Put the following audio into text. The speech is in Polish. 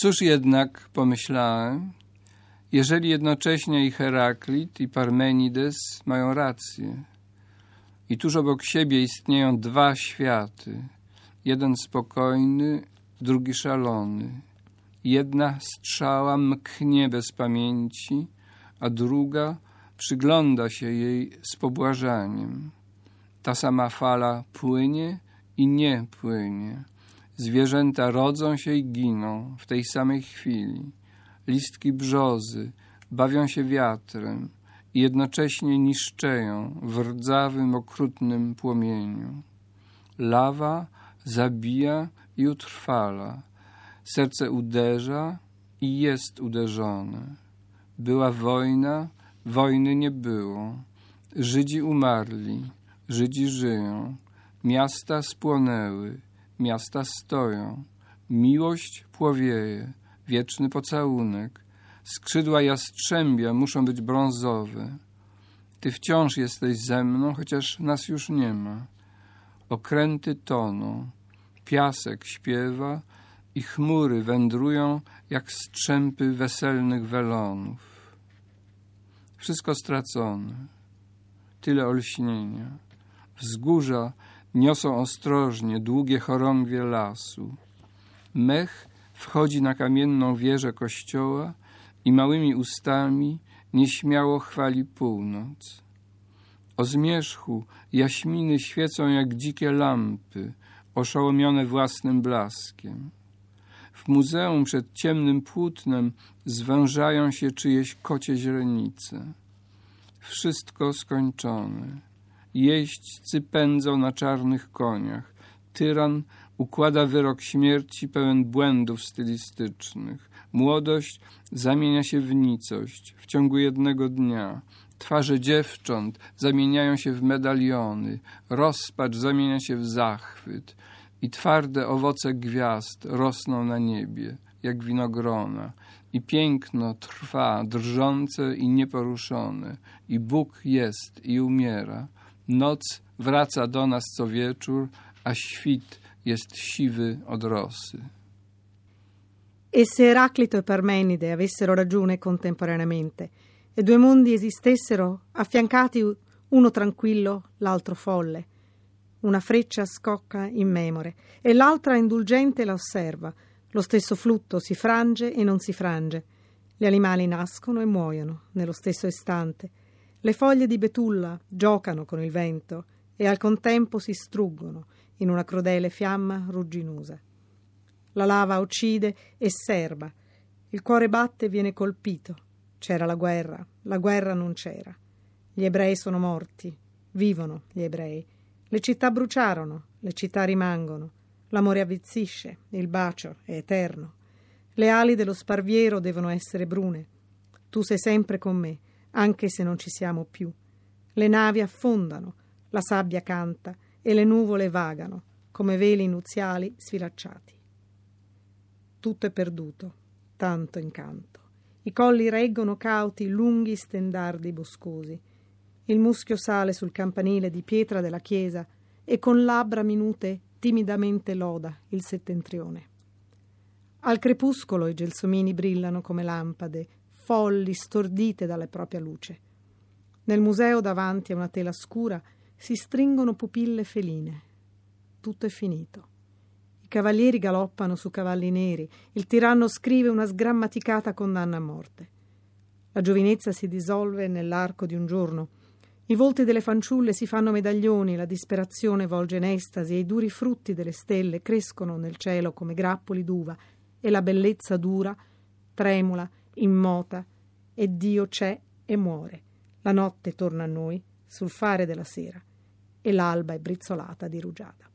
Cóż jednak, pomyślałem, jeżeli jednocześnie i Heraklit, i Parmenides mają rację i tuż obok siebie istnieją dwa światy, jeden spokojny, drugi szalony. Jedna strzała mknie bez pamięci, a druga przygląda się jej z pobłażaniem. Ta sama fala płynie i nie płynie. Zwierzęta rodzą się i giną w tej samej chwili. Listki brzozy bawią się wiatrem i jednocześnie niszczeją w rdzawym, okrutnym płomieniu. Lawa zabija i utrwala. Serce uderza i jest uderzone. Była wojna, wojny nie było. Żydzi umarli, Żydzi żyją. Miasta spłonęły, miasta stoją. Miłość płowieje, wieczny pocałunek. Skrzydła jastrzębia muszą być brązowe. Ty wciąż jesteś ze mną, chociaż nas już nie ma. Okręty toną, piasek śpiewa i chmury wędrują jak strzępy weselnych welonów. Wszystko stracone, tyle olśnienia. Wzgórza niosą ostrożnie długie chorągwie lasu. Mech wchodzi na kamienną wieżę kościoła i małymi ustami nieśmiało chwali północ. O zmierzchu jaśminy świecą jak dzikie lampy, oszołomione własnym blaskiem. W muzeum przed ciemnym płótnem zwężają się czyjeś kocie źrenice. Wszystko skończone. Jeźdźcy pędzą na czarnych koniach. Tyran układa wyrok śmierci pełen błędów stylistycznych. Młodość zamienia się w nicość w ciągu jednego dnia. Twarze dziewcząt zamieniają się w medaliony, rozpacz zamienia się w zachwyt i twarde owoce gwiazd rosną na niebie, jak winogrona. I piękno trwa, drżące i nieporuszone. I Bóg jest i umiera. Noc wraca do nas co wieczór, a świt jest siwy od rosy. E se Eraclito e Parmenide avessero ragione contemporaneamente e due mondi esistessero affiancati uno tranquillo, l'altro folle, una freccia scocca in memore e l'altra indulgente la osserva, lo stesso flutto si frange e non si frange, gli animali nascono e muoiono nello stesso istante, le foglie di betulla giocano con il vento e al contempo si struggono in una crudele fiamma rugginosa. La lava uccide e serba. Il cuore batte e viene colpito. C'era la guerra, la guerra non c'era. Gli ebrei sono morti, vivono gli ebrei. Le città bruciarono, le città rimangono. L'amore avvizzisce, il bacio è eterno. Le ali dello sparviero devono essere brune. Tu sei sempre con me, anche se non ci siamo più. Le navi affondano, la sabbia canta e le nuvole vagano, come veli nuziali sfilacciati. Tutto è perduto, tanto incanto. I colli reggono cauti lunghi stendardi boscosi. Il muschio sale sul campanile di pietra della chiesa e con labbra minute timidamente loda il settentrione. Al crepuscolo i gelsomini brillano come lampade, folli, stordite dalla propria luce. Nel museo davanti a una tela scura si stringono pupille feline. Tutto è finito. I cavalieri galoppano su cavalli neri, il tiranno scrive una sgrammaticata condanna a morte. La giovinezza si dissolve nell'arco di un giorno. I volti delle fanciulle si fanno medaglioni, la disperazione volge in estasi e i duri frutti delle stelle crescono nel cielo come grappoli d'uva e la bellezza dura, tremula, immota e Dio c'è e muore. La notte torna a noi sul fare della sera e l'alba è brizzolata di rugiada.